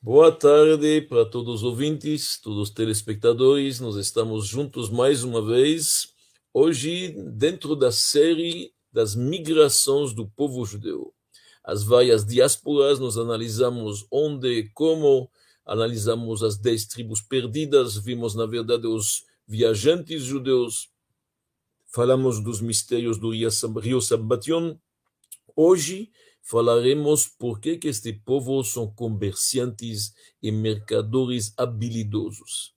Boa tarde para todos os ouvintes, todos os telespectadores. Nós estamos juntos mais uma vez, hoje dentro da série das migrações do povo judeu. As várias diásporas, nós analisamos onde, como, analisamos as dez tribos perdidas, vimos na verdade os viajantes judeus, falamos dos mistérios do Rio Sabation. Hoje, falaremos por que, que este povo são comerciantes e mercadores habilidosos.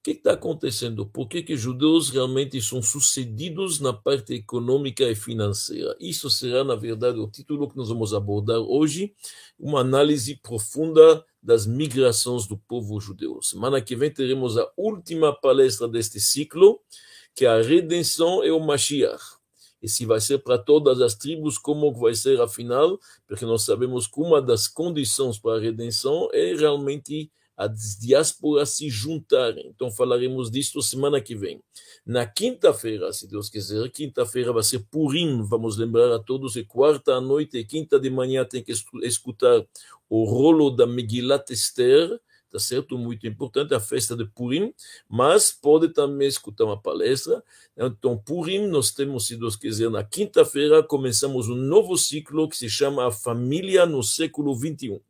O que está acontecendo? Por que, que judeus realmente são sucedidos na parte econômica e financeira? Isso será, na verdade, o título que nós vamos abordar hoje, uma análise profunda das migrações do povo judeu. Semana que vem teremos a última palestra deste ciclo, que é a redenção e o Mashiach e se vai ser para todas as tribos, como vai ser afinal, porque nós sabemos que uma das condições para a redenção é realmente as diásporas se juntarem. Então falaremos disso semana que vem. Na quinta-feira, se Deus quiser, quinta-feira vai ser Purim, vamos lembrar a todos, é quarta à noite e quinta de manhã tem que escutar o rolo da Megillat Esther, tá certo? Muito importante, a festa de Purim, mas pode também escutar uma palestra. Então, Purim, nós temos, se Deus quiser, na quinta-feira, começamos um novo ciclo que se chama A Família no Século XXI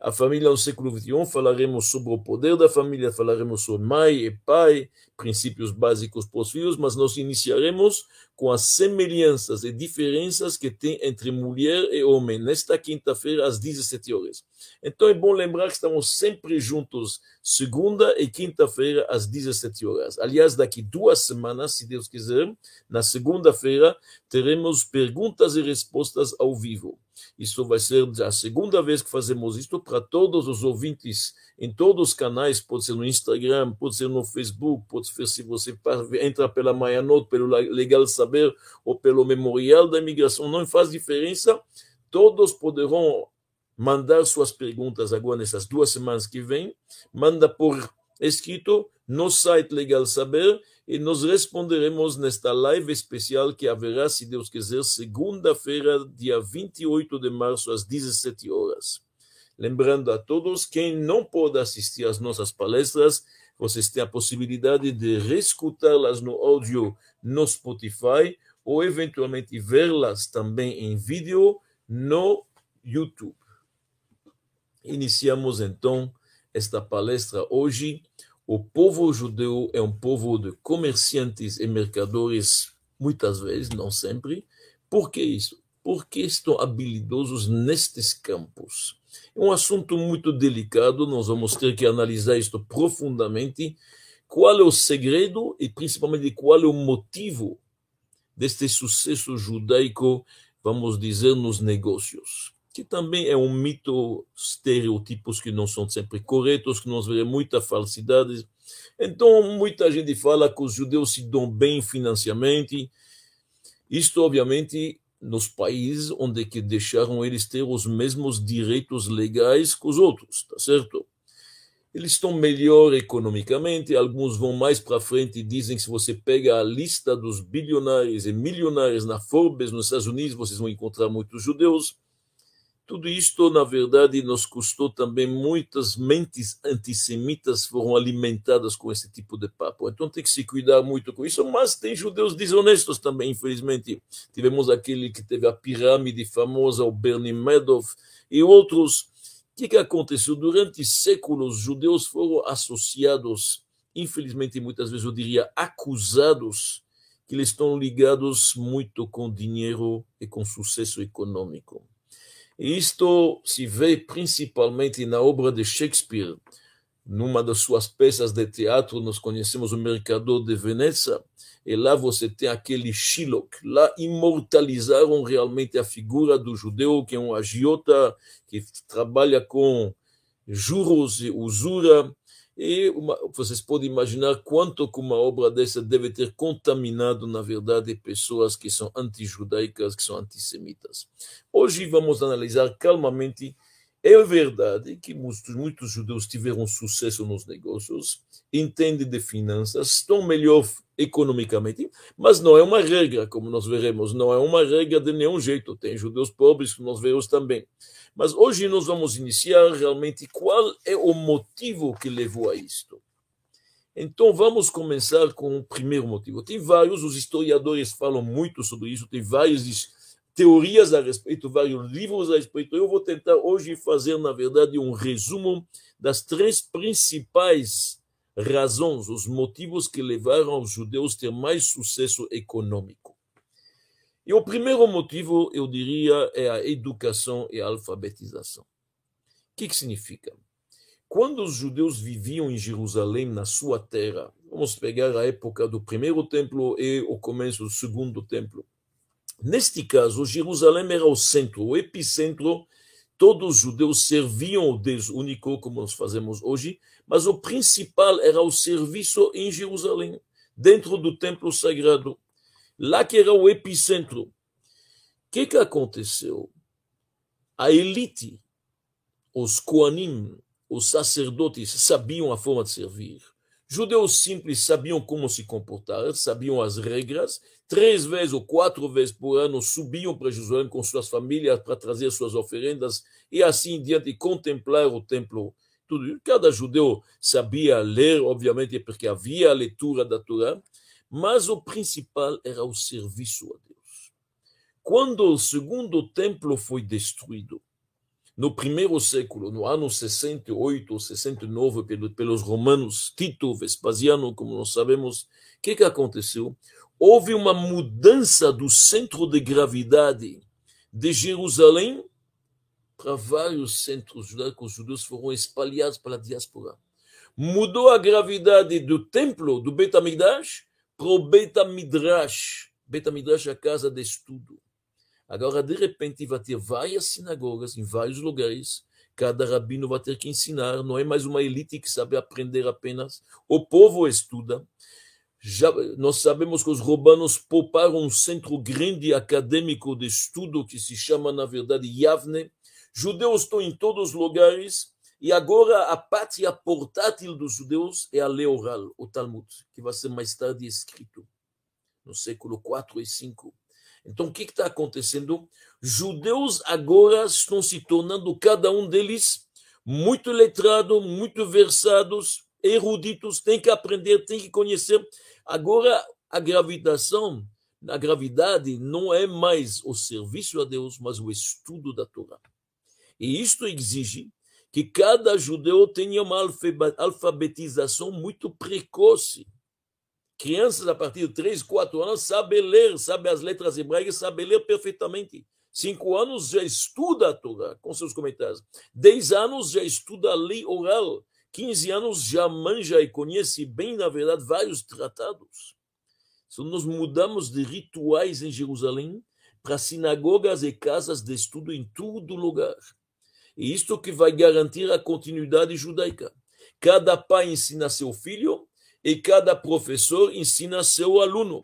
a família no século XXI, falaremos sobre o poder da família, falaremos sobre mãe e pai, princípios básicos para os filhos, mas nós iniciaremos com as semelhanças e diferenças que tem entre mulher e homem, nesta quinta-feira, às 17 horas. Então é bom lembrar que estamos sempre juntos, segunda e quinta-feira, às 17 horas. Aliás, daqui duas semanas, se Deus quiser, na segunda-feira, teremos perguntas e respostas ao vivo. Isso vai ser a segunda vez que fazemos isto para todos os ouvintes em todos os canais, pode ser no Instagram, pode ser no Facebook, pode ser se você entra pela Mayanot, pelo Legal Saber ou pelo Memorial da Imigração, não faz diferença. Todos poderão mandar suas perguntas agora nessas duas semanas que vêm. Manda por escrito no site Legal Saber e nós responderemos nesta live especial que haverá, se Deus quiser, segunda-feira, dia 28 de março, às 17 horas. Lembrando a todos, quem não pode assistir às nossas palestras, vocês têm a possibilidade de reescutá-las no áudio no Spotify ou eventualmente vê-las também em vídeo no YouTube. Iniciamos então esta palestra hoje o povo judeu é um povo de comerciantes e mercadores, muitas vezes, não sempre. Por que isso? Porque estão habilidosos nestes campos. É um assunto muito delicado, nós vamos ter que analisar isto profundamente. Qual é o segredo e principalmente qual é o motivo deste sucesso judaico, vamos dizer, nos negócios? Que também é um mito, estereotipos que não são sempre corretos, que nós vemos muita falsidade. Então, muita gente fala que os judeus se dão bem financeiramente. Isto, obviamente, nos países onde que deixaram eles ter os mesmos direitos legais que os outros, tá certo? Eles estão melhor economicamente, alguns vão mais para frente e dizem que se você pega a lista dos bilionários e milionários na Forbes nos Estados Unidos, vocês vão encontrar muitos judeus. Tudo isto, na verdade, nos custou também muitas mentes antissemitas foram alimentadas com esse tipo de papo. Então tem que se cuidar muito com isso, mas tem judeus desonestos também, infelizmente. Tivemos aquele que teve a pirâmide famosa, o Bernie Madoff, e outros. O que, que aconteceu? Durante séculos, judeus foram associados, infelizmente, muitas vezes eu diria acusados, que eles estão ligados muito com dinheiro e com sucesso econômico. Isto se vê principalmente na obra de Shakespeare. Numa das suas peças de teatro, nós conhecemos o Mercador de Veneza, e lá você tem aquele Shylock. Lá imortalizaram realmente a figura do judeu, que é um agiota, que trabalha com juros e usura, e uma, vocês podem imaginar quanto que uma obra dessa deve ter contaminado, na verdade, pessoas que são anti-judaicas, que são antissemitas. Hoje vamos analisar calmamente É verdade que muitos, muitos judeus tiveram sucesso nos negócios, entendem de finanças, estão melhor economicamente, mas não é uma regra, como nós veremos, não é uma regra de nenhum jeito. Tem judeus pobres que nós vemos também. Mas hoje nós vamos iniciar realmente qual é o motivo que levou a isto. Então vamos começar com o primeiro motivo. Tem vários, os historiadores falam muito sobre isso, tem várias teorias a respeito, vários livros a respeito. Eu vou tentar hoje fazer, na verdade, um resumo das três principais razões, os motivos que levaram os judeus a ter mais sucesso econômico. E o primeiro motivo, eu diria, é a educação e a alfabetização. O que, que significa? Quando os judeus viviam em Jerusalém, na sua terra, vamos pegar a época do primeiro templo e o começo do segundo templo, Neste caso, Jerusalém era o centro, o epicentro. Todos os judeus serviam o Deus único, como nós fazemos hoje, mas o principal era o serviço em Jerusalém, dentro do templo sagrado. Lá que era o epicentro. O que, que aconteceu? A elite, os Koanim, os sacerdotes, sabiam a forma de servir. Judeus simples sabiam como se comportar, sabiam as regras. Três vezes ou quatro vezes por ano subiam para Jerusalém com suas famílias para trazer suas oferendas e assim em diante contemplar o templo. Tudo. Cada judeu sabia ler, obviamente, porque havia a leitura da Torá, mas o principal era o serviço a Deus. Quando o segundo templo foi destruído, no primeiro século, no ano 68 ou 69, pelos romanos, Tito, Vespasiano, como nós sabemos, o que, que aconteceu? Houve uma mudança do centro de gravidade de Jerusalém para vários centros judaicos. Os judeus foram espalhados pela diáspora. Mudou a gravidade do templo, do Bet HaMikdash, para o Bet HaMidrash. Bet HaMidrash é a casa de estudo. Agora, de repente, vai ter várias sinagogas em vários lugares. Cada rabino vai ter que ensinar. Não é mais uma elite que sabe aprender apenas. O povo estuda. Já, nós sabemos que os romanos pouparam um centro grande acadêmico de estudo que se chama, na verdade, Yavne. Judeus estão em todos os lugares. E agora a pátria portátil dos judeus é a lei oral, o Talmud, que vai ser mais tarde escrito, no século 4 e 5. Então, o que está acontecendo? Judeus agora estão se tornando, cada um deles, muito letrado, muito versados, eruditos, tem que aprender, tem que conhecer. Agora, a gravitação, a gravidade não é mais o serviço a Deus, mas o estudo da Torá. E isto exige que cada judeu tenha uma alfabetização muito precoce Crianças a partir de 3, 4 anos sabem ler, sabem as letras hebraicas, sabem ler perfeitamente. 5 anos já estuda a Torá, com seus comentários. 10 anos já estuda a lei oral. 15 anos já manja e conhece bem, na verdade, vários tratados. Então, nós mudamos de rituais em Jerusalém para sinagogas e casas de estudo em todo lugar. E isto que vai garantir a continuidade judaica. Cada pai ensina seu filho e cada professor ensina seu aluno.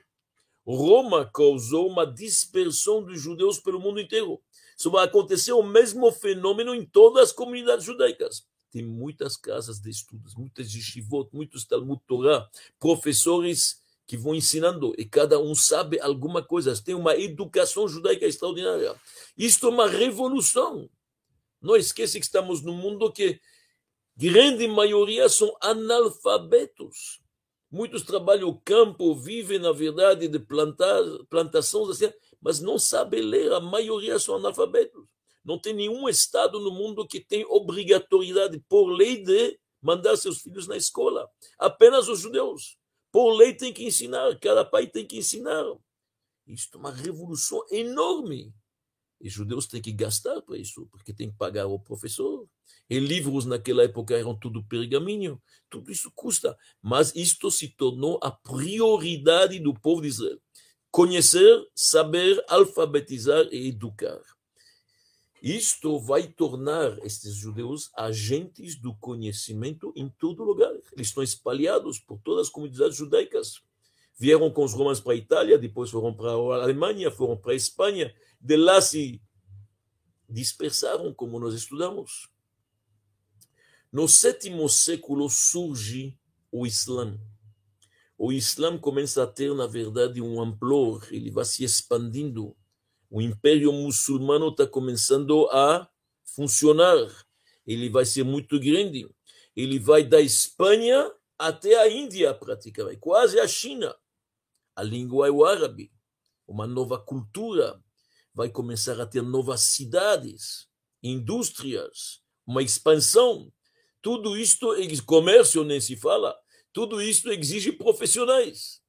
Roma causou uma dispersão dos judeus pelo mundo inteiro. Isso vai acontecer o mesmo fenômeno em todas as comunidades judaicas. Tem muitas casas de estudos, muitas yeshivot, muitos Talmud Torah, professores que vão ensinando e cada um sabe alguma coisa. Tem uma educação judaica extraordinária. Isto é uma revolução. Não esqueça que estamos num mundo que grande maioria são analfabetos. Muitos trabalham o campo, vivem, na verdade, de plantar, plantações, assim, mas não sabem ler, a maioria são analfabetos. Não tem nenhum estado no mundo que tem obrigatoriedade, por lei, de mandar seus filhos na escola. Apenas os judeus. Por lei tem que ensinar, cada pai tem que ensinar. Isto é uma revolução enorme. E judeus têm que gastar para isso, porque tem que pagar o professor, e livros naquela época eram tudo pergaminho, tudo isso custa. Mas isto se tornou a prioridade do povo de Israel. Conhecer, saber, alfabetizar e educar. Isto vai tornar estes judeus agentes do conhecimento em todo lugar. Eles estão espalhados por todas as comunidades judaicas. Vieram com os romanos para a Itália, depois foram para a Alemanha, foram para a Espanha. De lá se dispersaram, como nós estudamos. No sétimo século surge o Islã. O Islã começa a ter, na verdade, um amplor, ele vai se expandindo. O Império Muçulmano está começando a funcionar. Ele vai ser muito grande. Ele vai da Espanha até a Índia, praticamente, quase a China. A língua é o árabe. Uma nova cultura. Vai começar a ter novas cidades, indústrias, uma expansão. Tudo isto, comércio nem se fala, tudo isto exige profissionais.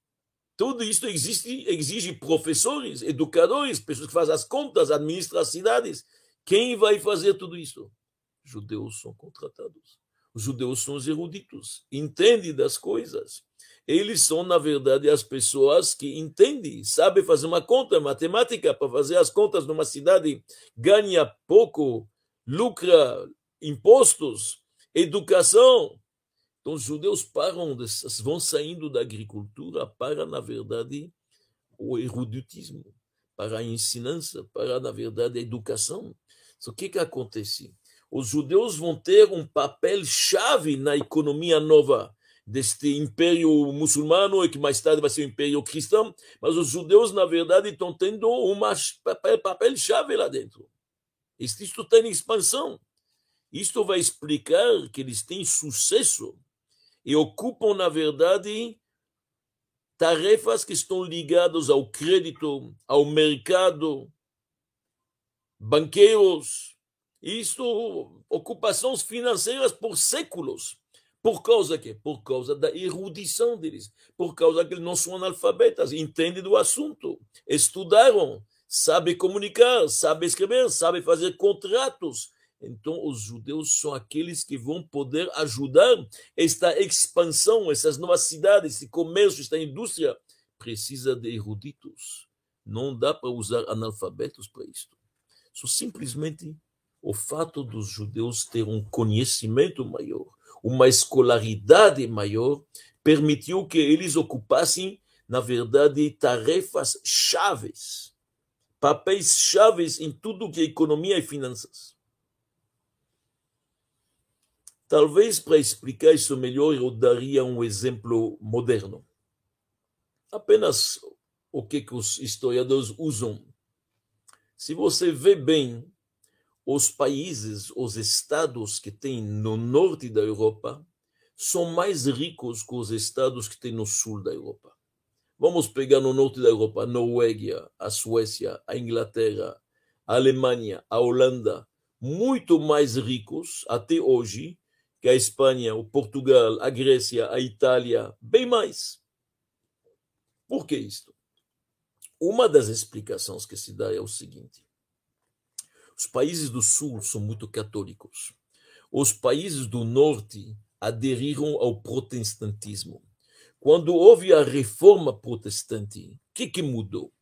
Tudo isso existe, exige professores, educadores, pessoas que fazem as contas, administram as cidades. Quem vai fazer tudo isso? Judeus são contratados. Os judeus são os eruditos, entendem das coisas. Eles são, na verdade, as pessoas que entendem, sabem fazer uma conta matemática para fazer as contas numa cidade, ganha pouco, lucra impostos, educação. Então, os judeus param, vão saindo da agricultura para, na verdade, o eruditismo, para a ensinança, para, na verdade, a educação. Então, o que, que acontece? Os judeus vão ter um papel chave na economia nova deste império muçulmano que mais tarde vai ser o império cristão, mas os judeus, na verdade, estão tendo um papel, papel chave lá dentro. Isto está em expansão. Isto vai explicar que eles têm sucesso e ocupam, na verdade, tarefas que estão ligadas ao crédito, ao mercado, banqueiros, isto, ocupações financeiras por séculos. Por causa que? Por causa da erudição deles, por causa que eles não são analfabetas, entendem do assunto, estudaram, sabem comunicar, sabem escrever, sabem fazer contratos, então, os judeus são aqueles que vão poder ajudar esta expansão, essas novas cidades, esse comércio, esta indústria. Precisa de eruditos. Não dá para usar analfabetos para isto. Só simplesmente o fato dos judeus ter um conhecimento maior, uma escolaridade maior, permitiu que eles ocupassem, na verdade, tarefas chaves, papéis chaves em tudo que é economia e finanças. Talvez para explicar isso melhor eu daria um exemplo moderno. Apenas o que, que os historiadores usam. Se você vê bem os países, os estados que tem no norte da Europa, são mais ricos que os estados que tem no sul da Europa. Vamos pegar no norte da Europa, a Noruega, a Suécia, a Inglaterra, a Alemanha, a Holanda, muito mais ricos até hoje que a Espanha, o Portugal, a Grécia, a Itália, bem mais. Por que isto? Uma das explicações que se dá é o seguinte: os países do sul são muito católicos. Os países do norte aderiram ao protestantismo. Quando houve a reforma protestante, o que, que mudou?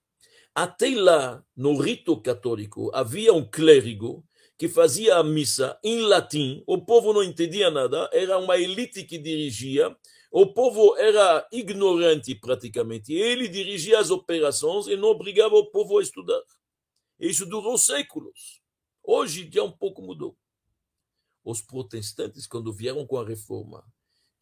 Até lá, no rito católico, havia um clérigo que fazia a missa em latim, o povo não entendia nada, era uma elite que dirigia, o povo era ignorante praticamente, ele dirigia as operações e não obrigava o povo a estudar. Isso durou séculos. Hoje já um pouco mudou. Os protestantes, quando vieram com a reforma,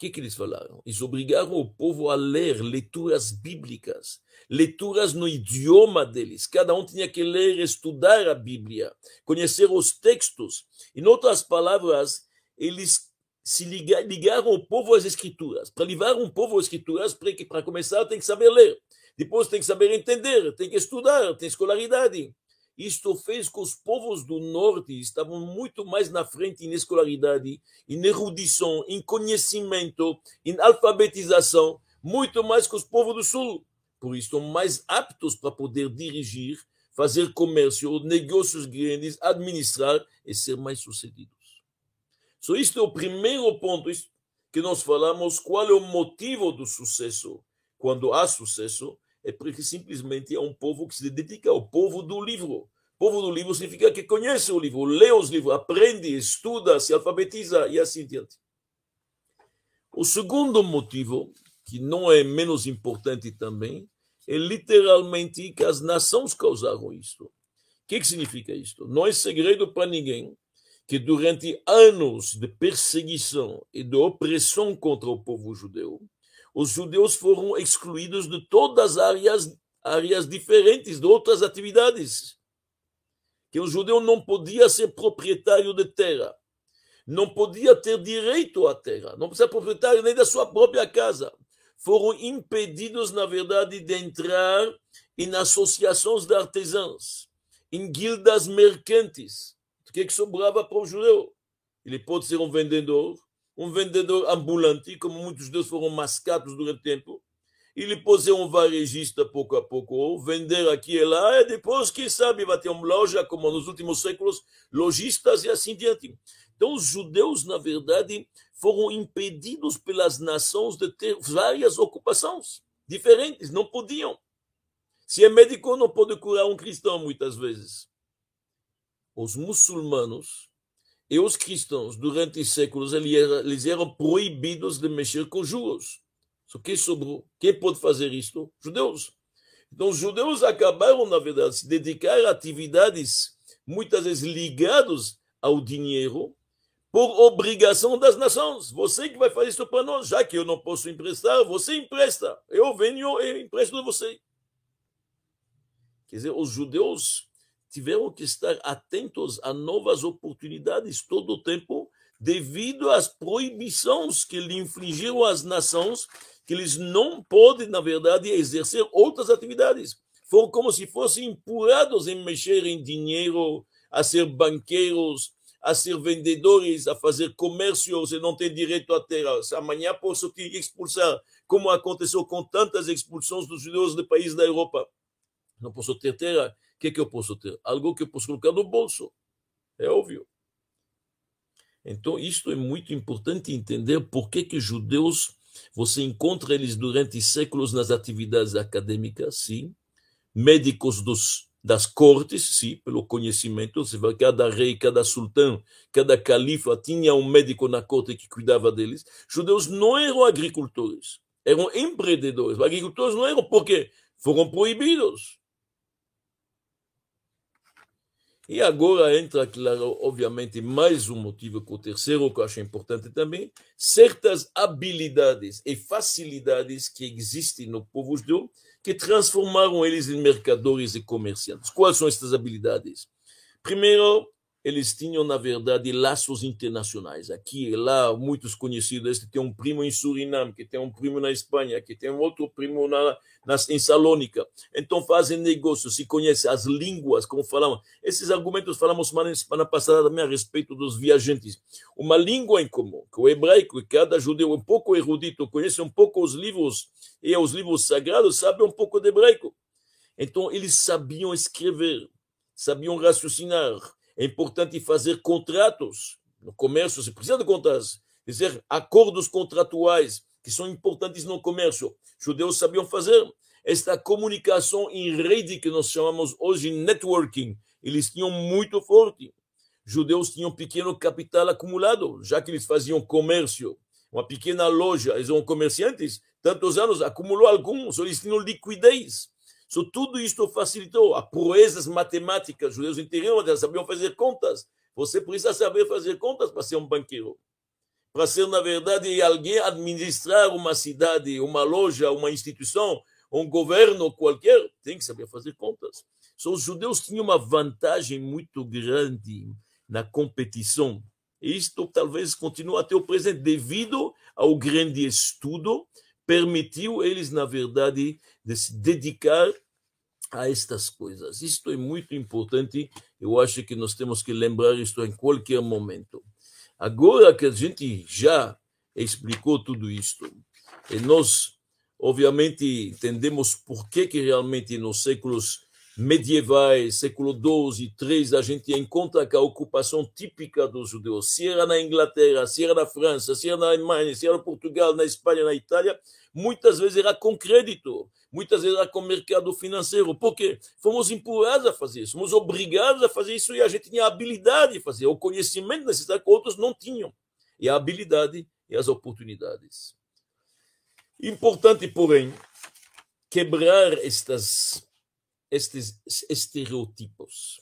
que, que eles falaram? Eles obrigaram o povo a ler leituras bíblicas, leituras no idioma deles. Cada um tinha que ler, estudar a Bíblia, conhecer os textos. Em outras palavras, eles se ligaram, ligaram o povo às escrituras. Para levar um povo às escrituras, para começar, tem que saber ler. Depois tem que saber entender, tem que estudar, tem escolaridade. Isto fez que os povos do norte estavam muito mais na frente em escolaridade, em erudição, em conhecimento, em alfabetização, muito mais que os povos do sul. Por isso, estão mais aptos para poder dirigir, fazer comércio, negócios grandes, administrar e ser mais sucedidos. So, isto é o primeiro ponto que nós falamos, qual é o motivo do sucesso. Quando há sucesso, é porque simplesmente é um povo que se dedica ao povo do livro. O povo do livro significa que conhece o livro, lê os livros, aprende, estuda, se alfabetiza e assim diante. O segundo motivo, que não é menos importante também, é literalmente que as nações causaram isso. que, que significa isto? Não é segredo para ninguém que durante anos de perseguição e de opressão contra o povo judeu, os judeus foram excluídos de todas as áreas, áreas diferentes, de outras atividades. Que o judeu não podia ser proprietário de terra, não podia ter direito à terra, não podia ser proprietário nem da sua própria casa. Foram impedidos, na verdade, de entrar em associações de artesãos, em guildas mercantes. O que, é que sobrava para o judeu? Ele pode ser um vendedor, um vendedor ambulante, como muitos judeus foram mascados durante tempo. Ele ser um varejista pouco a pouco, vender aqui e lá, e depois, quem sabe, vai ter uma loja, como nos últimos séculos, lojistas e assim diante. Então, os judeus, na verdade, foram impedidos pelas nações de ter várias ocupações diferentes, não podiam. Se é médico, não pode curar um cristão, muitas vezes. Os muçulmanos e os cristãos, durante séculos, eles eram proibidos de mexer com juros. Só que sobrou. Quem pode fazer isto? Judeus. Então, os judeus acabaram, na verdade, de se dedicar a atividades muitas vezes ligadas ao dinheiro, por obrigação das nações. Você que vai fazer isso para nós, já que eu não posso emprestar, você empresta. Eu venho e empresto a você. Quer dizer, os judeus tiveram que estar atentos a novas oportunidades todo o tempo, devido às proibições que lhe infligiram as nações, que eles não podem, na verdade, exercer outras atividades. Foram como se fossem empurrados em mexer em dinheiro, a ser banqueiros, a ser vendedores, a fazer comércio, você não tem direito terra. Se amanhã posso te expulsar, como aconteceu com tantas expulsões dos judeus de países da Europa. Não posso ter terra. Que, que eu posso ter? Algo que eu posso colocar no bolso. É óbvio. Então, isto é muito importante entender por que, que judeus, você encontra eles durante séculos nas atividades acadêmicas, sim, médicos dos das cortes, sim, pelo conhecimento. Você vê, cada rei, cada sultão, cada califa tinha um médico na corte que cuidava deles. Judeus não eram agricultores, eram empreendedores. Agricultores não eram porque foram proibidos. E agora entra, claro, obviamente, mais um motivo que o terceiro, que eu acho importante também, certas habilidades e facilidades que existem no povo judeu que transformaram eles em mercadores e comerciantes. Quais são estas habilidades? Primeiro, eles tinham, na verdade, laços internacionais. Aqui e lá, muitos conhecidos. Este tem um primo em Suriname, que tem um primo na Espanha, que tem um outro primo na, na, em Salônica. Então, fazem negócios, se conhecem as línguas, como falamos. Esses argumentos falamos semana, semana passada também a respeito dos viajantes. Uma língua em comum, que o hebraico, e cada judeu um pouco erudito, conhece um pouco os livros e os livros sagrados, sabe um pouco de hebraico. Então, eles sabiam escrever, sabiam raciocinar, é importante fazer contratos. No comércio, você precisa de contratos. Dizer, acordos contratuais, que são importantes no comércio. Judeus sabiam fazer esta comunicação em rede, que nós chamamos hoje networking. Eles tinham muito forte. Judeus tinham pequeno capital acumulado, já que eles faziam comércio. Uma pequena loja, eles eram comerciantes, tantos anos, acumulou alguns, eles tinham liquidez. So, tudo isto facilitou a proezas matemáticas. Os judeus interiores sabiam fazer contas. Você precisa saber fazer contas para ser um banqueiro. Para ser, na verdade, alguém administrar uma cidade, uma loja, uma instituição, um governo qualquer, tem que saber fazer contas. So, os judeus tinham uma vantagem muito grande na competição. Isto talvez continue até o presente, devido ao grande estudo permitiu eles, na verdade, de se dedicar a estas coisas. Isto é muito importante, eu acho que nós temos que lembrar isto em qualquer momento. Agora que a gente já explicou tudo isto, e nós, obviamente, entendemos por que, que realmente nos séculos medievais, século II e III, a gente encontra que a ocupação típica dos judeus, se era na Inglaterra, se era na França, se era na Alemanha, se era na Portugal, na Espanha, na Itália, muitas vezes era com crédito, muitas vezes era com mercado financeiro. Por quê? Fomos empurrados a fazer isso, fomos obrigados a fazer isso e a gente tinha a habilidade de fazer, o conhecimento necessário que outros não tinham, e a habilidade e as oportunidades. Importante, porém, quebrar estas, estes estereotipos.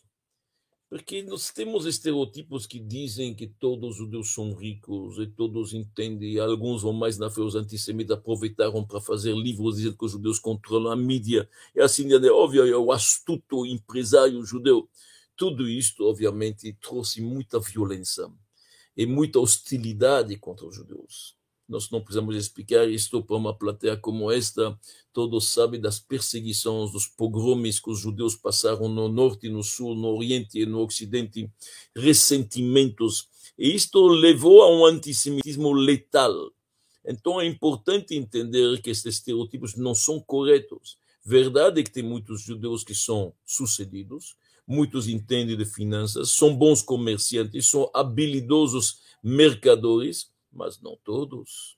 Porque nós temos estereotipos que dizem que todos os judeus são ricos e todos entendem, alguns vão mais na fé, os antissemitas aproveitaram para fazer livros dizendo que os judeus controlam a mídia, e assim, é óbvio, é o astuto empresário judeu. Tudo isto, obviamente, trouxe muita violência e muita hostilidade contra os judeus. Nós não precisamos explicar isto para uma plateia como esta. Todos sabem das perseguições, dos pogromes que os judeus passaram no norte, no sul, no oriente e no ocidente, ressentimentos. E isto levou a um antissemitismo letal. Então é importante entender que estes estereotipos não são corretos. Verdade é que tem muitos judeus que são sucedidos, muitos entendem de finanças, são bons comerciantes, são habilidosos mercadores, mas não todos.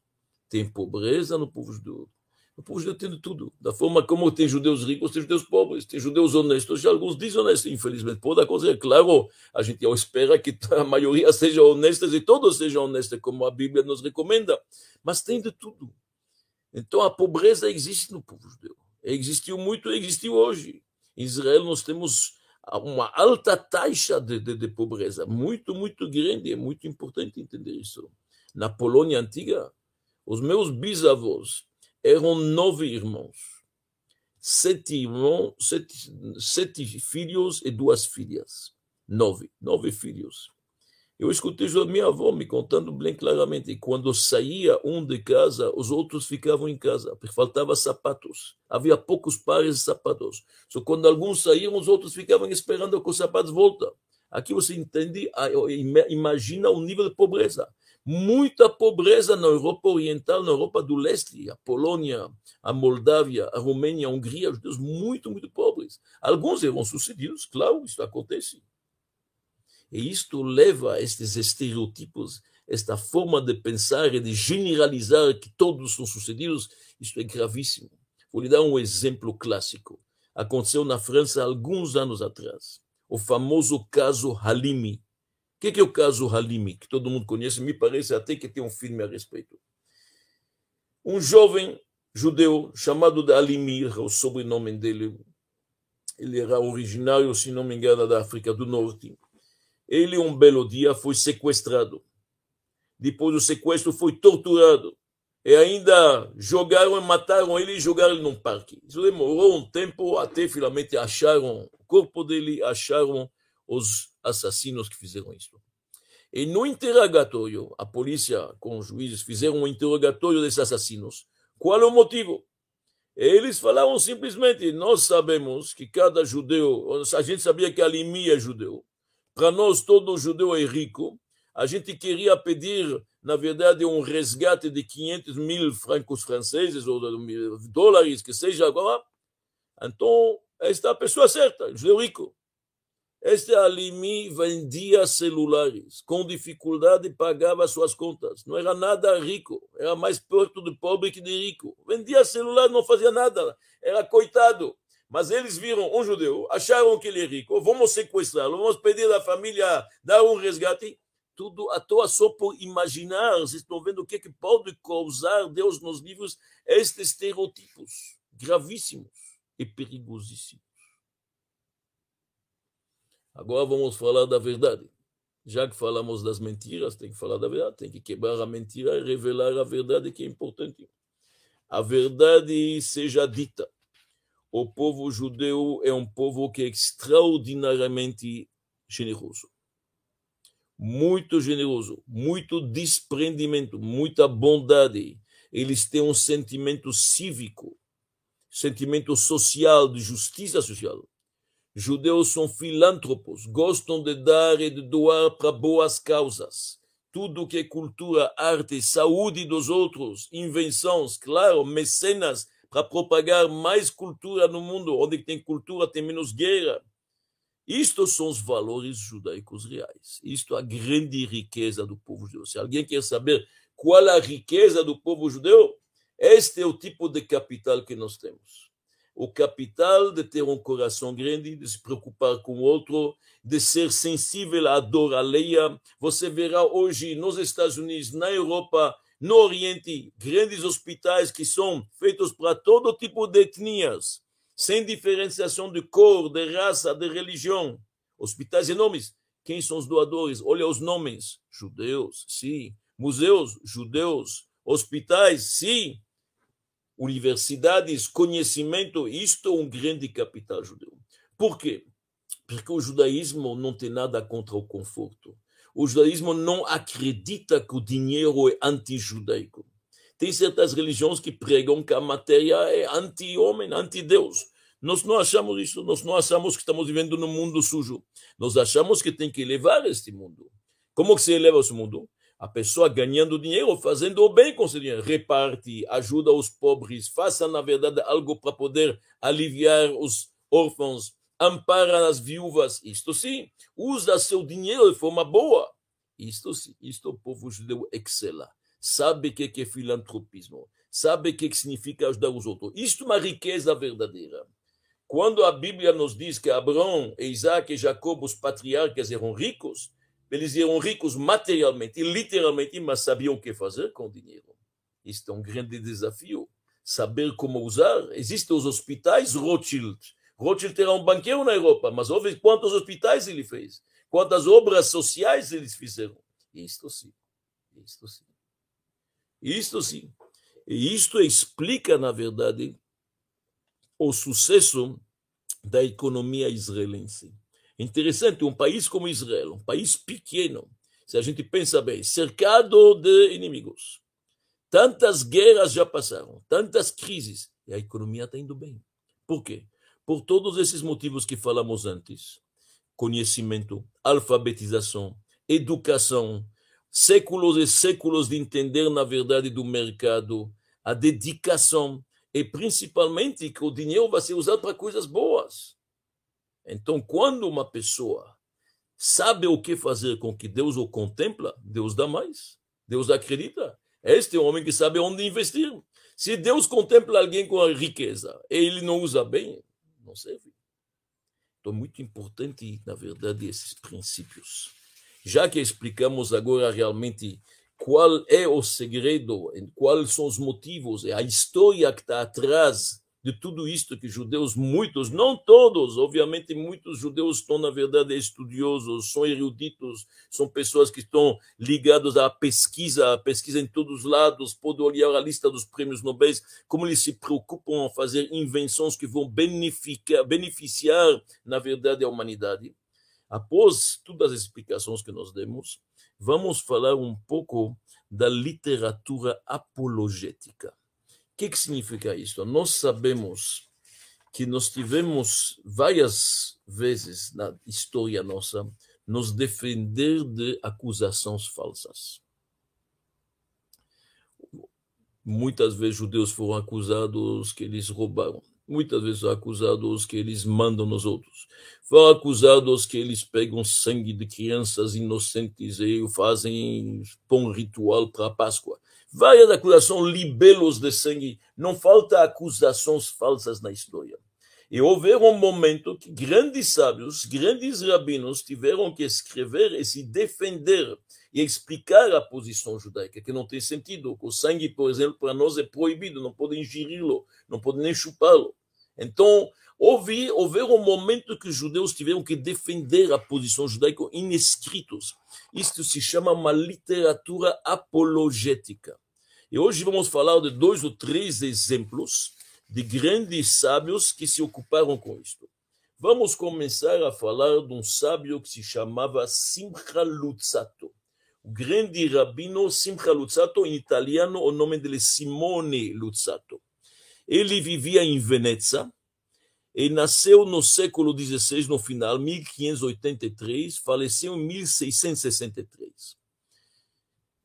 Tem pobreza no povo judeu. O povo judeu tem de tudo. Da forma como tem judeus ricos, tem judeus pobres, tem judeus honestos, já alguns desonestos, infelizmente. Coisa, é claro, a gente espera que a maioria seja honesta e todos sejam honestos, como a Bíblia nos recomenda. Mas tem de tudo. Então a pobreza existe no povo judeu. Existiu muito e existiu hoje. Em Israel nós temos uma alta taxa de, de, de pobreza, muito, muito grande. É muito importante entender isso na Polônia antiga, os meus bisavós eram nove irmãos, sete irmãos, sete, sete filhos e duas filhas. Nove, nove filhos. Eu escutei minha avó me contando bem claramente. Quando saía um de casa, os outros ficavam em casa, porque faltava sapatos. Havia poucos pares de sapatos. Só quando alguns saíam, os outros ficavam esperando que os sapatos voltem. Aqui você entende, imagina o nível de pobreza muita pobreza na Europa Oriental, na Europa do Leste, a Polônia, a Moldávia, a Romênia, a Hungria, judeus muito, muito pobres. Alguns eram sucedidos, claro, isso acontece. E isto leva a estes estereotipos, esta forma de pensar e de generalizar que todos são sucedidos, isto é gravíssimo. Vou lhe dar um exemplo clássico. Aconteceu na França alguns anos atrás. O famoso caso Halimi, que, que é o caso Halimi, que todo mundo conhece? Me parece até que tem um filme a respeito. Um jovem judeu chamado de Alimir, o sobrenome dele, ele era originário, se não me engano, da África do Norte. Ele, um belo dia, foi sequestrado. Depois do sequestro, foi torturado. E ainda jogaram e mataram ele e jogaram ele num parque. Isso demorou um tempo até finalmente acharam o corpo dele, acharam os assassinos que fizeram isso. E no interrogatório, a polícia com os juízes fizeram um interrogatório desses assassinos. Qual é o motivo? Eles falaram simplesmente: nós sabemos que cada judeu, a gente sabia que Alimi é judeu. Para nós, todo judeu é rico. A gente queria pedir, na verdade, um resgate de 500 mil francos franceses ou dólares, que seja agora. Então, esta é pessoa certa, judeu rico. Este Alimi vendia celulares, com dificuldade pagava suas contas. Não era nada rico, era mais perto de pobre que de rico. Vendia celular, não fazia nada, era coitado. Mas eles viram um judeu, acharam que ele é rico, vamos sequestrá-lo, vamos pedir à família dar um resgate. Tudo à toa só por imaginar, vocês estão vendo o que, é que pode causar Deus nos livros estes estereotipos gravíssimos e perigosíssimos. Agora vamos falar da verdade. Já que falamos das mentiras, tem que falar da verdade, tem que quebrar a mentira e revelar a verdade que é importante. A verdade seja dita. O povo judeu é um povo que é extraordinariamente generoso. Muito generoso, muito desprendimento, muita bondade. Eles têm um sentimento cívico, sentimento social, de justiça social. Judeus são filântropos, gostam de dar e de doar para boas causas. Tudo que é cultura, arte, saúde dos outros, invenções, claro, mecenas para propagar mais cultura no mundo. Onde tem cultura tem menos guerra. Isto são os valores judaicos reais. Isto é a grande riqueza do povo judeu. Se alguém quer saber qual a riqueza do povo judeu, este é o tipo de capital que nós temos o capital de ter um coração grande, de se preocupar com o outro, de ser sensível à dor alheia. Você verá hoje nos Estados Unidos, na Europa, no Oriente, grandes hospitais que são feitos para todo tipo de etnias, sem diferenciação de cor, de raça, de religião. Hospitais enormes. Quem são os doadores? Olha os nomes. Judeus, sim. Museus, judeus. Hospitais, sim. Universidades, conhecimento. Isto é um grande capital judeu. Por quê? Porque o judaísmo não tem nada contra o conforto. O judaísmo não acredita que o dinheiro é anti-judaico. Tem certas religiões que pregam que a matéria é anti-homem, anti-Deus. Nós não achamos isso, nós não achamos que estamos vivendo num mundo sujo. Nós achamos que tem que elevar este mundo. Como que se eleva esse mundo? A pessoa ganhando dinheiro, fazendo o bem com esse dinheiro. Reparte, ajuda os pobres, faça, na verdade, algo para poder aliviar os órfãos, ampara as viúvas. Isto sim, usa seu dinheiro de forma boa. Isto sim, isto o povo judeu excela sabe o que é filantropismo, sabe o que significa ajudar os outros. Isto é uma riqueza verdadeira. Quando a Bíblia nos diz que Abraão, Isaac e Jacob, os patriarcas, eram ricos, eles eram ricos materialmente e literalmente, mas sabiam o que fazer com o dinheiro. Isto é um grande desafio. Saber como usar. Existem os hospitais Rothschild. Rothschild era um banqueiro na Europa, mas houve quantos hospitais ele fez? Quantas obras sociais eles fizeram? Isto sim. Isto sim. Isto sim. E isto explica, na verdade, o sucesso da economia israelense. Interessante, um país como Israel, um país pequeno, se a gente pensa bem, cercado de inimigos. Tantas guerras já passaram, tantas crises, e a economia está indo bem. Por quê? Por todos esses motivos que falamos antes: conhecimento, alfabetização, educação, séculos e séculos de entender na verdade do mercado, a dedicação e principalmente que o dinheiro vai ser usado para coisas boas. Então, quando uma pessoa sabe o que fazer com que Deus o contempla, Deus dá mais, Deus acredita. Este é o homem que sabe onde investir. Se Deus contempla alguém com a riqueza e ele não usa bem, não serve. Então, muito importante, na verdade, esses princípios já que explicamos agora realmente qual é o segredo, quais são os motivos, a história que está atrás de tudo isto que judeus, muitos, não todos, obviamente muitos judeus estão, na verdade, estudiosos, são eruditos, são pessoas que estão ligadas à pesquisa, à pesquisa em todos os lados, podem olhar a lista dos prêmios Nobel, como eles se preocupam em fazer invenções que vão beneficiar, beneficiar na verdade, a humanidade. Após todas as explicações que nós demos, vamos falar um pouco da literatura apologética. Que, que significa isso? Nós sabemos que nós tivemos várias vezes na história nossa nos defender de acusações falsas. Muitas vezes judeus foram acusados que eles roubaram muitas vezes acusados que eles mandam nos outros. Foram acusados que eles pegam sangue de crianças inocentes e fazem pão ritual para a Páscoa. Várias acusações libelos de sangue. Não falta acusações falsas na história. E houve um momento que grandes sábios, grandes rabinos tiveram que escrever e se defender e explicar a posição judaica, que não tem sentido. O sangue, por exemplo, para nós é proibido, não pode ingeri-lo, não pode nem chupá-lo. Então, houve, houve um momento que os judeus tiveram que defender a posição judaica em escritos. Isto se chama uma literatura apologética. E hoje vamos falar de dois ou três exemplos de grandes sábios que se ocuparam com isto. Vamos começar a falar de um sábio que se chamava Simcha Luzzatto. O grande rabino Simcha Luzzatto, em italiano, o nome dele é Simone Luzzatto. Ele vivia em Veneza e nasceu no século XVI, no final, 1583, faleceu em 1663.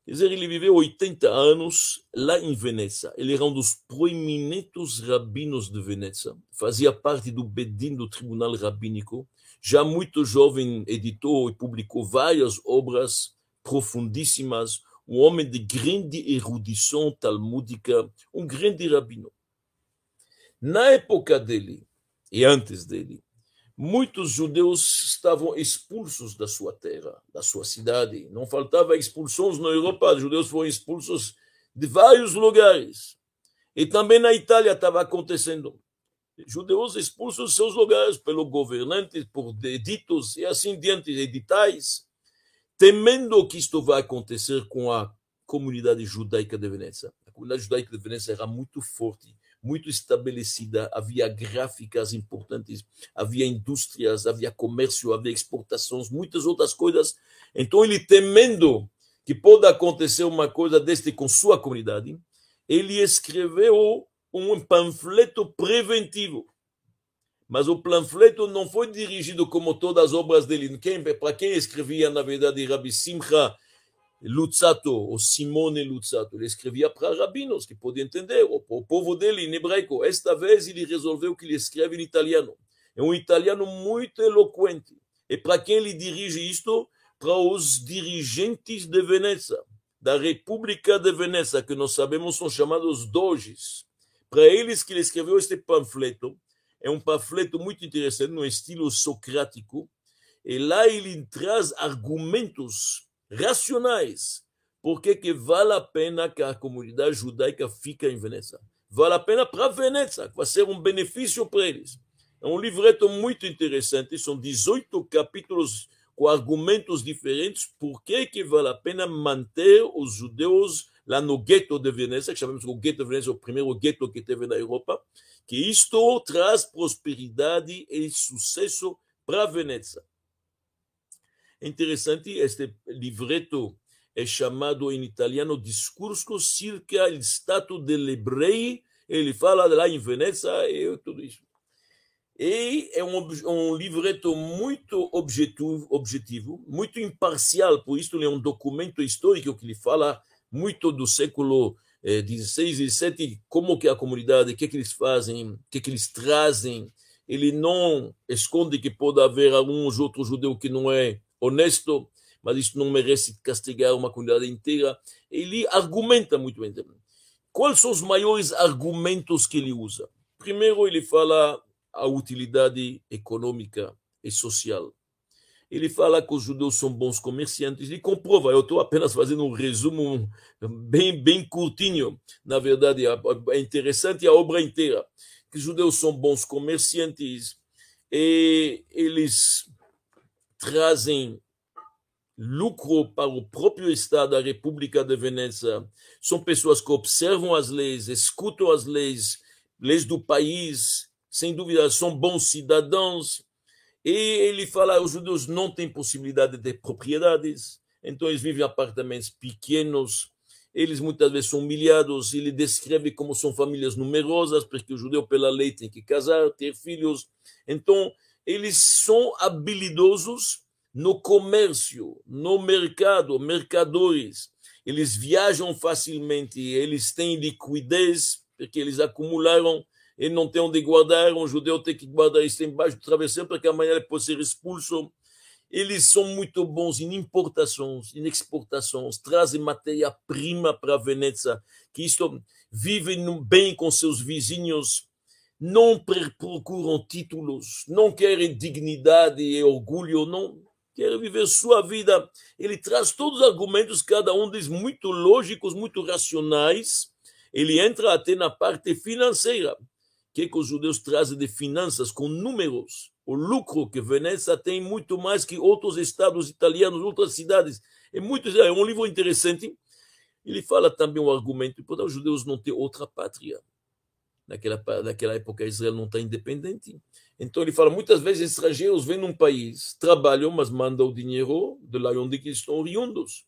Quer dizer, ele viveu 80 anos lá em Veneza. Ele era um dos proeminentes rabinos de Veneza. Fazia parte do Bedin, do Tribunal Rabínico. Já muito jovem, editou e publicou várias obras profundíssimas. Um homem de grande erudição talmúdica, um grande rabino. Na época dele e antes dele, muitos judeus estavam expulsos da sua terra, da sua cidade. Não faltava expulsões na Europa, os judeus foram expulsos de vários lugares. E também na Itália estava acontecendo. judeus expulsos dos seus lugares pelo governante, por editos e assim diante, editais, temendo que isto vai acontecer com a comunidade judaica de Veneza. A comunidade judaica de Veneza era muito forte, muito estabelecida, havia gráficas importantes, havia indústrias, havia comércio, havia exportações, muitas outras coisas. Então ele temendo que pode acontecer uma coisa deste com sua comunidade, ele escreveu um panfleto preventivo. Mas o panfleto não foi dirigido como todas as obras dele. Para quem escrevia, na verdade, Rabbi Simcha Lutzato, ou Simone Lutzato, ele escrevia para rabinos que podiam entender, o, o povo dele em hebraico. Esta vez ele resolveu que ele escreve em italiano. É um italiano muito eloquente. E para quem ele dirige isto? Para os dirigentes de Veneza, da República de Veneza, que nós sabemos são chamados doges. Para eles que ele escreveu este panfleto, é um panfleto muito interessante, no estilo socrático, e lá ele traz argumentos racionais por que vale a pena que a comunidade judaica fique em Veneza. Vale a pena para Veneza, vai ser um benefício para eles. É um livreto muito interessante, são 18 capítulos com argumentos diferentes por que, que vale a pena manter os judeus lá no gueto de Veneza, que chamamos o gueto de Veneza, o primeiro gueto que teve na Europa, que isto traz prosperidade e sucesso para Veneza. É interessante, este livreto é chamado em italiano Discurso circa il stato degli ebrei, ele fala lá em Veneza e tudo isso. E é um, um livreto muito objetivo, objetivo, muito imparcial, por isso é um documento histórico que ele fala muito do século eh, 16 e 17, como que a comunidade, o que, que eles fazem, o que, que eles trazem. Ele não esconde que pode haver alguns outros judeus que não é honesto, mas isso não merece castigar uma comunidade inteira. Ele argumenta muito bem. Quais são os maiores argumentos que ele usa? Primeiro, ele fala a utilidade econômica e social ele fala que os judeus são bons comerciantes e comprova. Eu estou apenas fazendo um resumo bem, bem curtinho. Na verdade, é interessante a obra inteira. Que os judeus são bons comerciantes e eles trazem lucro para o próprio Estado, a República de Veneza. São pessoas que observam as leis, escutam as leis, leis do país, sem dúvida, são bons cidadãos e ele fala: os judeus não têm possibilidade de ter propriedades, então eles vivem em apartamentos pequenos, eles muitas vezes são humilhados. Ele descreve como são famílias numerosas, porque o judeu, pela lei, tem que casar, ter filhos. Então, eles são habilidosos no comércio, no mercado, mercadores. Eles viajam facilmente, eles têm liquidez, porque eles acumularam ele não tem onde guardar, um judeu tem que guardar isso embaixo do travesseiro para que amanhã ele possa ser expulso. Eles são muito bons em importações, em exportações, trazem matéria-prima para Veneza, que isto vivem bem com seus vizinhos, não procuram títulos, não querem dignidade e orgulho, não querem viver sua vida. Ele traz todos os argumentos, cada um deles muito lógicos, muito racionais. Ele entra até na parte financeira que, que os judeus trazem de finanças com números, o lucro que Veneza tem muito mais que outros estados italianos, outras cidades. É muito é um livro interessante. Ele fala também um argumento, porque os judeus não têm outra pátria. Naquela, naquela época, Israel não está independente. Então, ele fala, muitas vezes estrangeiros vêm num país, trabalham, mas mandam o dinheiro de lá onde eles estão oriundos.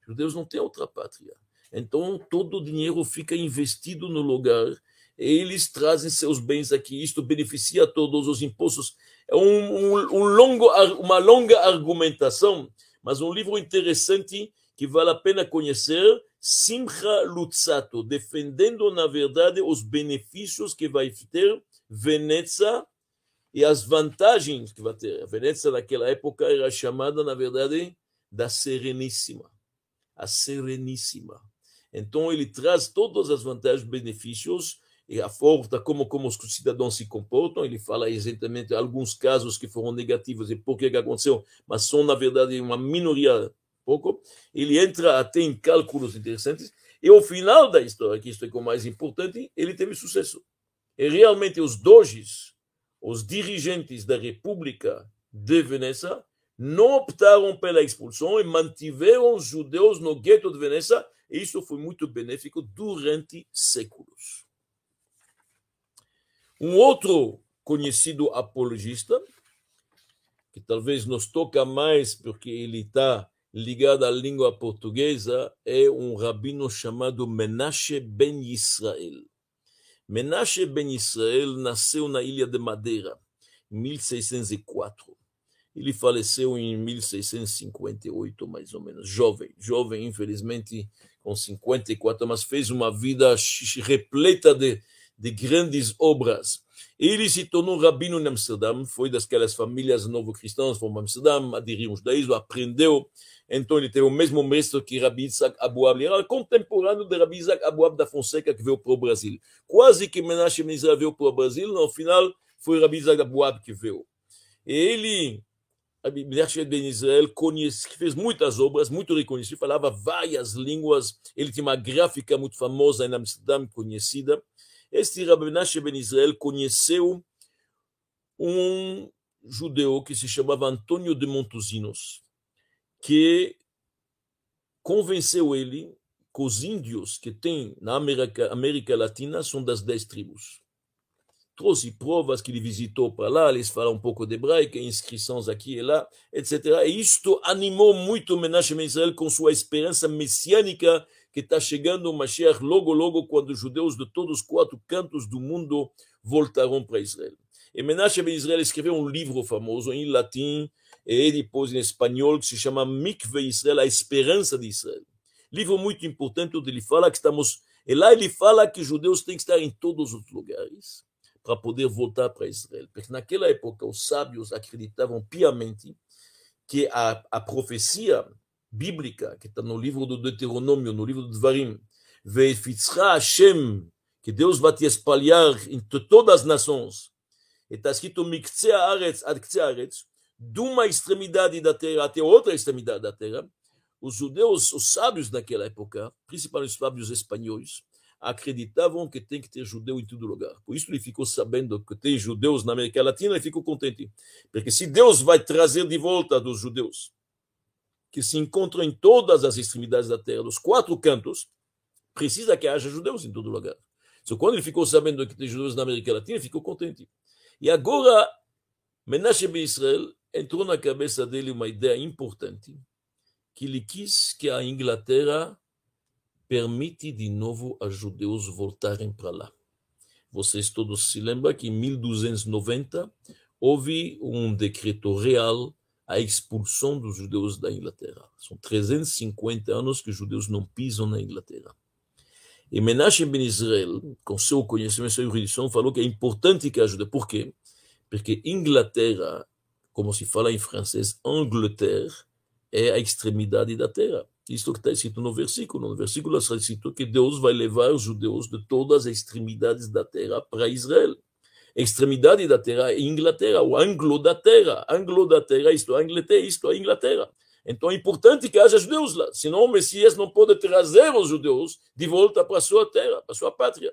Os judeus não têm outra pátria. Então, todo o dinheiro fica investido no lugar eles trazem seus bens aqui, isto beneficia todos os impostos. É um, um, um longo, uma longa argumentação, mas um livro interessante que vale a pena conhecer, Simcha Lutzato, defendendo, na verdade, os benefícios que vai ter Veneza e as vantagens que vai ter. A Veneza, naquela época, era chamada, na verdade, da Sereníssima. A Sereníssima. Então, ele traz todas as vantagens e benefícios e a forma como, como os cidadãos se comportam. Ele fala exatamente alguns casos que foram negativos e por que aconteceu, mas são, na verdade, uma minoria pouco. Ele entra até em cálculos interessantes. E ao final da história, que isto é o mais importante, ele teve sucesso. E realmente os doges, os dirigentes da República de Veneza, não optaram pela expulsão e mantiveram os judeus no gueto de Veneza, e isso foi muito benéfico durante séculos. Um outro conhecido apologista, que talvez nos toca mais porque ele está ligado à língua portuguesa, é um rabino chamado Menashe Ben Israel. Menashe Ben Israel nasceu na ilha de Madeira, em 1604. Ele faleceu em 1658, mais ou menos, jovem, jovem, infelizmente, com 54, mas fez uma vida repleta de, de grandes obras. Ele se tornou rabino em Amsterdã, foi daquelas famílias novo-cristãs, foi para Amsterdã, aderiu ao judaísmo, aprendeu. Então ele teve o mesmo mestre que Rabi Isaac Abuab, ele era contemporâneo de Rabi Isaac Abuab da Fonseca, que veio para o Brasil. Quase que Menachem Israel veio para o Brasil, no final foi Rabi Isaac Abuab que veio. E ele Menachem Ben Israel conhece, fez muitas obras, muito reconhecido, falava várias línguas. Ele tinha uma gráfica muito famosa em Amsterdã, conhecida. Este Menachem Ben Israel conheceu um judeu que se chamava Antônio de Montosinos, que convenceu ele que os índios que tem na América, América Latina são das dez tribos trouxe provas que ele visitou para lá, eles falam um pouco de hebraico, inscrições aqui e lá, etc. E isto animou muito Menachem Israel com sua esperança messiânica que está chegando o Mashiach logo, logo, quando os judeus de todos os quatro cantos do mundo voltarão para Israel. E Menachem Israel escreveu um livro famoso em latim e depois em espanhol que se chama Mikve Israel, a esperança de Israel. Livro muito importante onde ele fala que estamos... E lá ele fala que os judeus têm que estar em todos os lugares para poder voltar para Israel. Porque naquela época os sábios acreditavam piamente que a, a profecia bíblica, que está no livro do Deuteronômio, no livro do Dvarim, Vefitzra Hashem, que Deus vai te espalhar entre todas as nações. Está escrito Mikce Aretz ad Aretz, de uma extremidade da terra até outra extremidade da terra. Os judeus, os sábios daquela época, principalmente os sábios espanhóis, acreditavam que tem que ter judeu em todo lugar. Por isso ele ficou sabendo que tem judeus na América Latina e ficou contente. Porque se Deus vai trazer de volta dos judeus que se encontram em todas as extremidades da terra, dos quatro cantos, precisa que haja judeus em todo lugar. Então, quando ele ficou sabendo que tem judeus na América Latina, ele ficou contente. E agora, Menachem Israel entrou na cabeça dele uma ideia importante, que ele quis que a Inglaterra permite de novo a judeus voltarem para lá. Vocês todos se lembram que em 1290 houve um decreto real a expulsão dos judeus da Inglaterra. São 350 anos que os judeus não pisam na Inglaterra. E Menachem Ben Israel, com seu conhecimento, sua erudição, falou que é importante que ajude. Por quê? Porque Inglaterra, como se fala em francês, Angleterre, é a extremidade da terra. Isto que está escrito no versículo. No versículo está escrito que Deus vai levar os judeus de todas as extremidades da terra para Israel. Extremidade da terra é Inglaterra, o anglo da terra. Anglo da terra, isto é Inglaterra, isto é Inglaterra. Então é importante que haja judeus lá, senão o Messias não pode trazer os judeus de volta para a sua terra, para a sua pátria.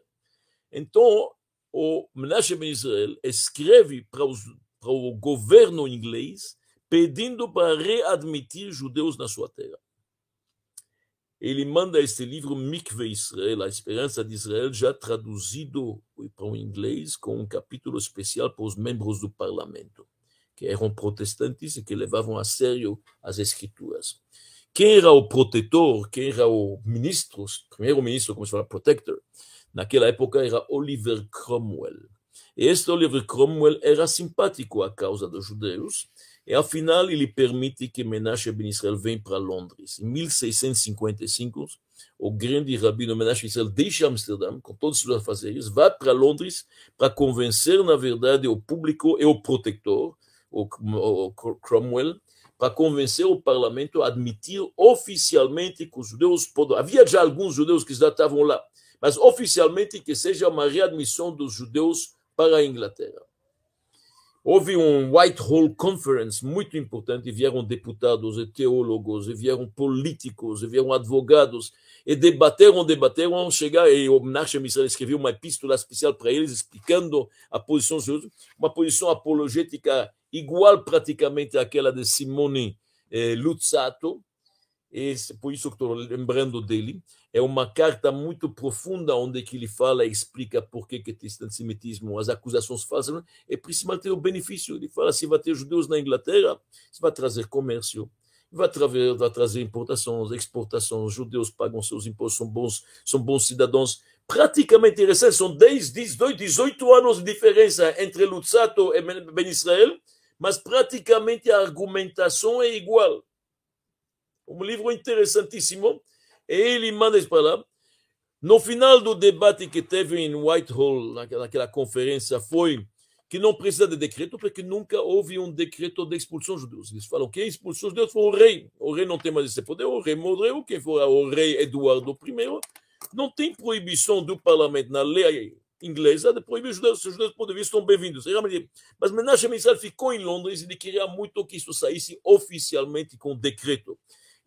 Então, o Menachem Ben Israel escreve para, os, para o governo inglês pedindo para readmitir judeus na sua terra ele manda este livro Mikve Israel, a esperança de Israel, já traduzido para o inglês, com um capítulo especial para os membros do parlamento, que eram protestantes e que levavam a sério as escrituras. Quem era o protetor, quem era o ministro, primeiro-ministro, como se fala, protector, naquela época era Oliver Cromwell. E este Oliver Cromwell era simpático à causa dos judeus, e afinal ele permite que Menachem Ben Israel venha para Londres. Em 1655, o grande rabino Menachem Ben Israel deixa Amsterdã com todos os seus afazeres, vai para Londres para convencer, na verdade, o público e o protetor, o, o Cromwell, para convencer o parlamento a admitir oficialmente que os judeus podem. Havia já alguns judeus que já estavam lá, mas oficialmente que seja uma readmissão dos judeus para a Inglaterra. Houve um Whitehall Conference muito importante, e vieram deputados e teólogos, e vieram políticos, e vieram advogados, e debateram, debateram, chegar, e o Menachem Israel escreveu uma epístola especial para eles, explicando a posição de uma posição apologética igual praticamente àquela de Simone eh, Luzzato, e por isso que estou lembrando dele, é uma carta muito profunda onde que ele fala e explica por que que tem antissemitismo, as acusações falsas, e principalmente o benefício. Ele fala, se vai ter judeus na Inglaterra, isso vai trazer comércio, vai trazer, vai trazer importações, exportações, judeus pagam seus impostos, são bons, são bons cidadãos. Praticamente interessante, são 10, 18, 18 anos de diferença entre Lutzato e Ben Israel, mas praticamente a argumentação é igual. Um livro interessantíssimo. Ele manda isso para lá. No final do debate que teve em Whitehall, naquela conferência, foi que não precisa de decreto, porque nunca houve um decreto de expulsão de judeus. Eles falam que expulsão de judeus foi o rei. O rei não tem mais esse poder, o rei morreu, quem for o rei Eduardo I. Não tem proibição do parlamento na lei inglesa de proibir os judeus. Os judeus, de vista, estão bem-vindos. Mas Menachem Israel ficou em Londres e ele queria muito que isso saísse oficialmente com decreto.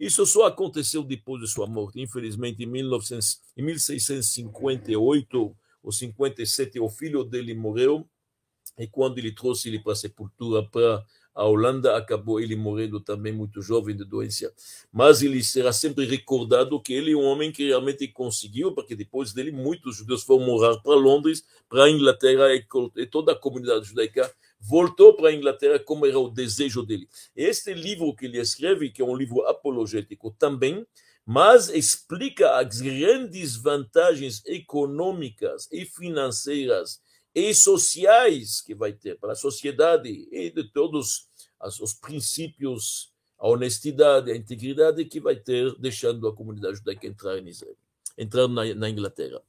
Isso só aconteceu depois de sua morte. Infelizmente, em, 1900, em 1658 ou 57, o filho dele morreu. E quando ele trouxe ele para a sepultura para a Holanda, acabou ele morrendo também muito jovem de doença. Mas ele será sempre recordado que ele é um homem que realmente conseguiu, porque depois dele muitos judeus foram morar para Londres, para a Inglaterra e toda a comunidade judaica voltou para a Inglaterra como era o desejo dele. Este livro que ele escreve, que é um livro apologético também, mas explica as grandes vantagens econômicas e financeiras e sociais que vai ter para a sociedade e de todos os princípios, a honestidade, a integridade que vai ter deixando a comunidade judaica entrar em Israel, na, na Inglaterra.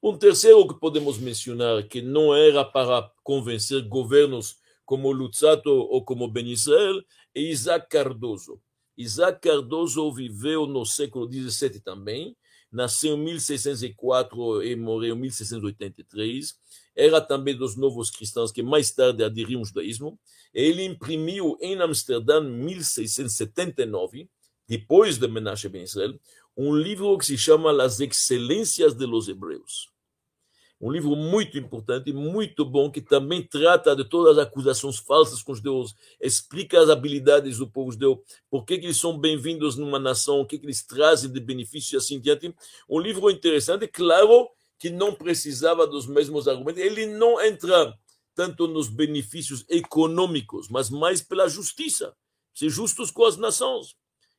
Um terceiro que podemos mencionar, que não era para convencer governos como Lutzato ou como Ben Israel, é Isaac Cardoso. Isaac Cardoso viveu no século XVII também, nasceu em 1604 e morreu em 1683. Era também dos novos cristãos que mais tarde aderiram ao judaísmo. Ele imprimiu em Amsterdã, em 1679, depois de Menashe Ben Israel, um livro que se chama Las Excelências de los Hebreus. Um livro muito importante, muito bom, que também trata de todas as acusações falsas com os judeus, explica as habilidades do povo judeu, por que, que eles são bem-vindos numa nação, o que, que eles trazem de benefício e assim diante. Um livro interessante, claro que não precisava dos mesmos argumentos, ele não entra tanto nos benefícios econômicos, mas mais pela justiça, ser justos com as nações.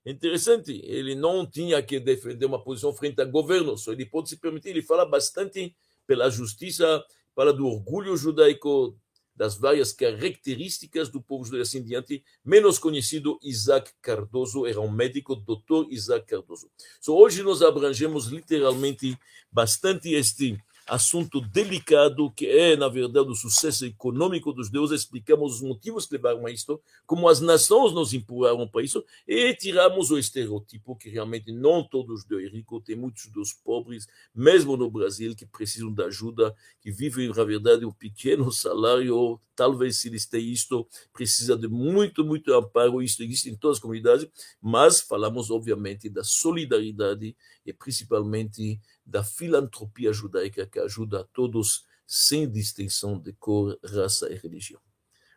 Interessante, ele não tinha que defender uma posição frente a governos, ele pode se permitir, ele fala bastante pela justiça, fala do orgulho judaico, das várias características do povo judeu assim diante, menos conhecido Isaac Cardoso, era um médico, doutor Isaac Cardoso. So, hoje nós abrangemos literalmente bastante este assunto delicado que é, na verdade, o sucesso econômico dos deuses. Explicamos os motivos que levaram a isto, como as nações nos empurraram para isso, e tiramos o estereotipo que realmente não todos os é ricos, tem muitos dos pobres, mesmo no Brasil, que precisam de ajuda, que vivem, na verdade, um pequeno salário, talvez se eles têm isto, precisa de muito, muito amparo, isso existe em todas as comunidades, mas falamos, obviamente, da solidariedade e principalmente da filantropia judaica que ajuda a todos sem distinção de cor, raça e religião.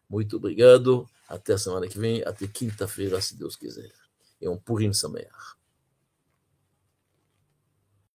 Muito obrigado. Até a semana que vem, até quinta-feira, se Deus quiser. É um Purim Sameach.